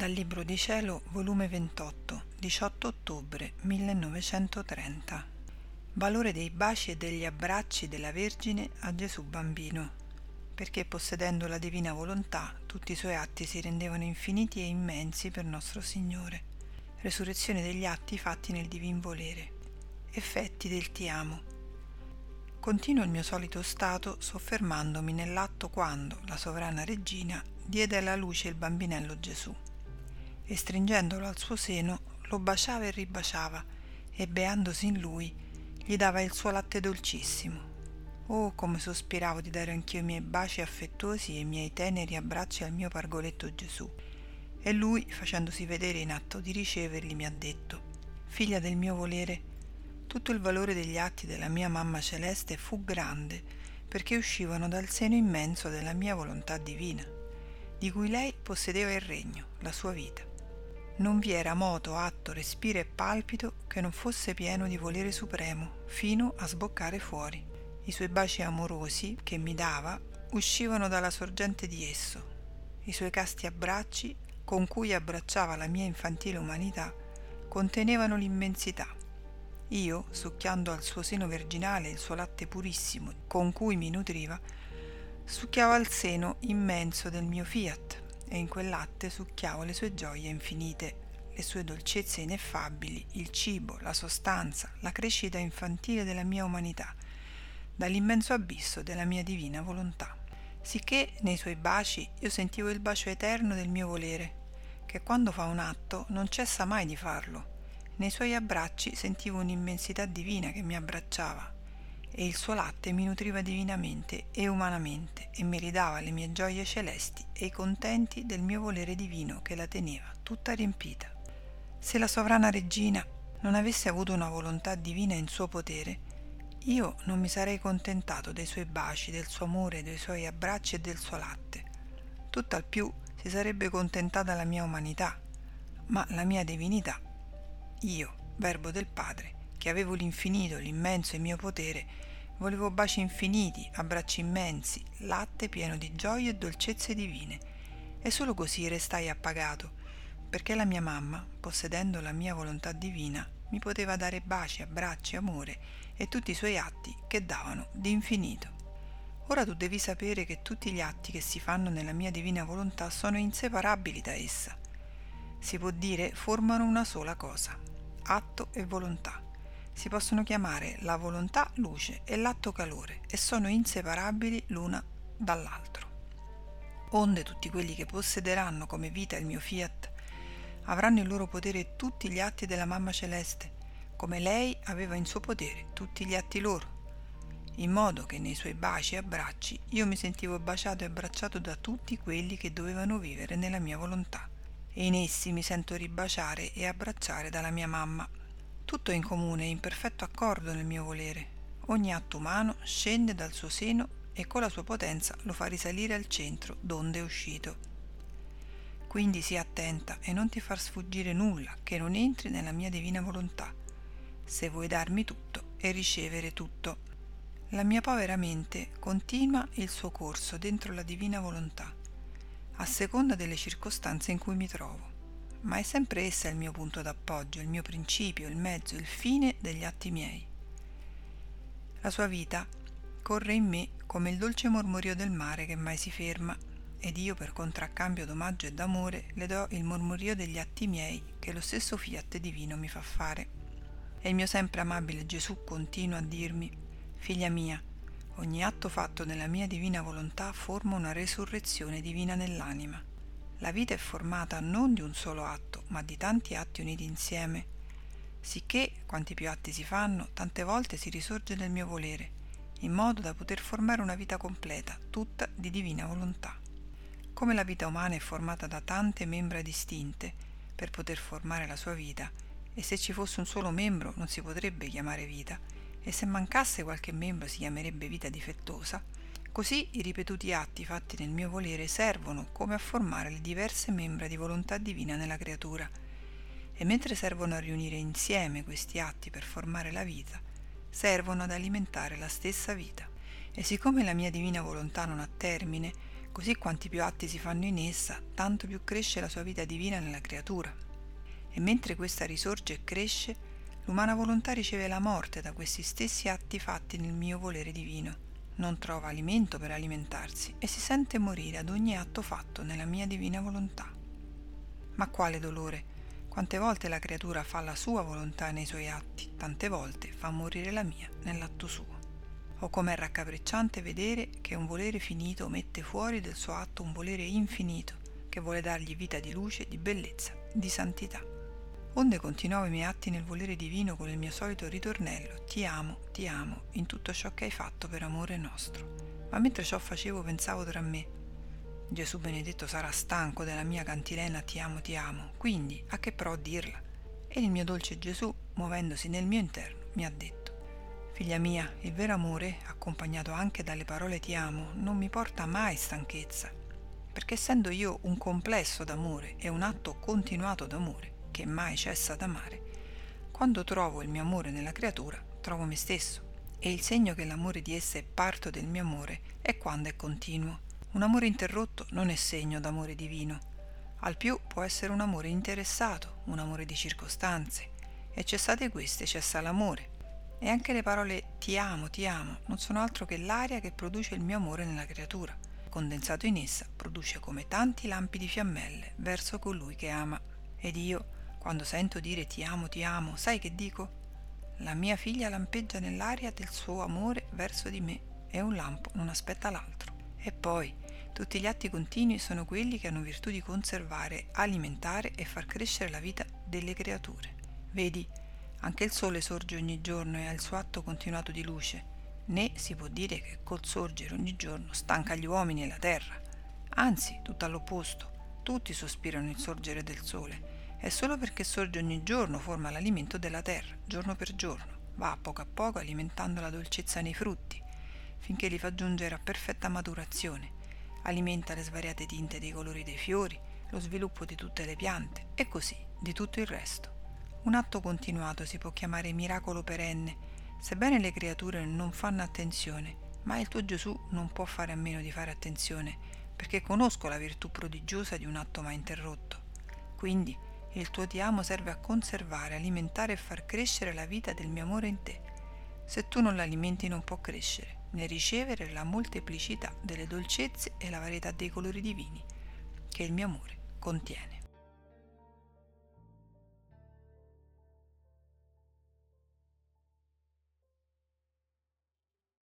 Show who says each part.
Speaker 1: Dal Libro di Cielo, volume 28, 18 ottobre 1930. Valore dei baci e degli abbracci della Vergine a Gesù bambino, perché possedendo la divina volontà tutti i suoi atti si rendevano infiniti e immensi per nostro Signore. Resurrezione degli atti fatti nel divin volere. Effetti del ti amo. Continuo il mio solito stato soffermandomi nell'atto quando la sovrana regina diede alla luce il bambinello Gesù e stringendolo al suo seno lo baciava e ribaciava e beandosi in lui gli dava il suo latte dolcissimo. Oh, come sospiravo di dare anch'io i miei baci affettuosi e i miei teneri abbracci al mio pargoletto Gesù. E lui, facendosi vedere in atto di riceverli, mi ha detto, Figlia del mio volere, tutto il valore degli atti della mia mamma celeste fu grande, perché uscivano dal seno immenso della mia volontà divina, di cui lei possedeva il regno, la sua vita non vi era moto, atto, respiro e palpito che non fosse pieno di volere supremo, fino a sboccare fuori. I suoi baci amorosi, che mi dava, uscivano dalla sorgente di esso. I suoi casti abbracci, con cui abbracciava la mia infantile umanità, contenevano l'immensità. Io, succhiando al suo seno virginale il suo latte purissimo, con cui mi nutriva, succhiavo al seno immenso del mio fiat, e in quel latte succhiavo le sue gioie infinite, le sue dolcezze ineffabili, il cibo, la sostanza, la crescita infantile della mia umanità, dall'immenso abisso della mia divina volontà. Sicché nei suoi baci io sentivo il bacio eterno del mio volere, che quando fa un atto non cessa mai di farlo. Nei suoi abbracci sentivo un'immensità divina che mi abbracciava, e il suo latte mi nutriva divinamente e umanamente e mi ridava le mie gioie celesti e i contenti del mio volere divino che la teneva tutta riempita. Se la sovrana regina non avesse avuto una volontà divina in suo potere, io non mi sarei contentato dei suoi baci, del suo amore, dei suoi abbracci e del suo latte. Tutt'al più si sarebbe contentata la mia umanità, ma la mia divinità, io, verbo del Padre, che avevo l'infinito, l'immenso e mio potere, volevo baci infiniti, abbracci immensi, latte pieno di gioie e dolcezze divine. E solo così restai appagato, perché la mia mamma, possedendo la mia volontà divina, mi poteva dare baci, abbracci, amore e tutti i suoi atti che davano di infinito. Ora tu devi sapere che tutti gli atti che si fanno nella mia divina volontà sono inseparabili da essa. Si può dire formano una sola cosa, atto e volontà si possono chiamare la volontà luce e l'atto calore e sono inseparabili l'una dall'altro. Onde tutti quelli che possederanno come vita il mio fiat avranno in loro potere tutti gli atti della mamma celeste, come lei aveva in suo potere tutti gli atti loro, in modo che nei suoi baci e abbracci io mi sentivo baciato e abbracciato da tutti quelli che dovevano vivere nella mia volontà, e in essi mi sento ribaciare e abbracciare dalla mia mamma tutto in comune, in perfetto accordo nel mio volere. Ogni atto umano scende dal suo seno e con la sua potenza lo fa risalire al centro donde è uscito. Quindi sii attenta e non ti far sfuggire nulla che non entri nella mia divina volontà, se vuoi darmi tutto e ricevere tutto. La mia povera mente continua il suo corso dentro la divina volontà, a seconda delle circostanze in cui mi trovo ma è sempre essa il mio punto d'appoggio, il mio principio, il mezzo, il fine degli atti miei. La sua vita corre in me come il dolce mormorio del mare che mai si ferma, ed io per contraccambio d'omaggio e d'amore le do il mormorio degli atti miei che lo stesso fiat divino mi fa fare. E il mio sempre amabile Gesù continua a dirmi, figlia mia, ogni atto fatto nella mia divina volontà forma una resurrezione divina nell'anima la vita è formata non di un solo atto, ma di tanti atti uniti insieme, sicché quanti più atti si fanno, tante volte si risorge nel mio volere, in modo da poter formare una vita completa, tutta di divina volontà. Come la vita umana è formata da tante membra distinte per poter formare la sua vita, e se ci fosse un solo membro non si potrebbe chiamare vita, e se mancasse qualche membro si chiamerebbe vita difettosa, Così i ripetuti atti fatti nel mio volere servono come a formare le diverse membra di volontà divina nella creatura. E mentre servono a riunire insieme questi atti per formare la vita, servono ad alimentare la stessa vita. E siccome la mia divina volontà non ha termine, Così quanti più atti si fanno in essa, tanto più cresce la sua vita divina nella creatura. E mentre questa risorge e cresce, l'umana volontà riceve la morte da questi stessi atti fatti nel mio volere divino. Non trova alimento per alimentarsi e si sente morire ad ogni atto fatto nella mia divina volontà. Ma quale dolore! Quante volte la creatura fa la sua volontà nei suoi atti, tante volte fa morire la mia nell'atto suo. O com'è raccapricciante vedere che un volere finito mette fuori del suo atto un volere infinito che vuole dargli vita di luce, di bellezza, di santità. Onde continuavo i miei atti nel volere divino con il mio solito ritornello, ti amo, ti amo, in tutto ciò che hai fatto per amore nostro. Ma mentre ciò facevo pensavo tra me, Gesù benedetto sarà stanco della mia cantilena ti amo, ti amo, quindi a che pro dirla? E il mio dolce Gesù, muovendosi nel mio interno, mi ha detto, Figlia mia, il vero amore, accompagnato anche dalle parole ti amo, non mi porta mai stanchezza, perché essendo io un complesso d'amore e un atto continuato d'amore, che mai cessa d'amare, quando trovo il mio amore nella creatura, trovo me stesso, e il segno che l'amore di essa è parto del mio amore è quando è continuo. Un amore interrotto non è segno d'amore divino. Al più può essere un amore interessato, un amore di circostanze, e cessate queste cessa l'amore, e anche le parole ti amo, ti amo non sono altro che l'aria che produce il mio amore nella creatura. Condensato in essa, produce come tanti lampi di fiammelle verso colui che ama. Ed io, quando sento dire ti amo, ti amo, sai che dico? La mia figlia lampeggia nell'aria del suo amore verso di me e un lampo non aspetta l'altro. E poi, tutti gli atti continui sono quelli che hanno virtù di conservare, alimentare e far crescere la vita delle creature. Vedi, anche il sole sorge ogni giorno e ha il suo atto continuato di luce, né si può dire che col sorgere ogni giorno stanca gli uomini e la terra. Anzi, tutto all'opposto, tutti sospirano il sorgere del sole, e solo perché sorge ogni giorno forma l'alimento della terra, giorno per giorno, va a poco a poco alimentando la dolcezza nei frutti, finché li fa giungere a perfetta maturazione, alimenta le svariate tinte dei colori dei fiori, lo sviluppo di tutte le piante e così di tutto il resto. Un atto continuato si può chiamare miracolo perenne, sebbene le creature non fanno attenzione, ma il tuo Gesù non può fare a meno di fare attenzione, perché conosco la virtù prodigiosa di un atto mai interrotto. Quindi il tuo ti amo serve a conservare, alimentare e far crescere la vita del mio amore in te. Se tu non l'alimenti non può crescere, né ricevere la molteplicità delle dolcezze e la varietà dei colori divini che il mio amore contiene.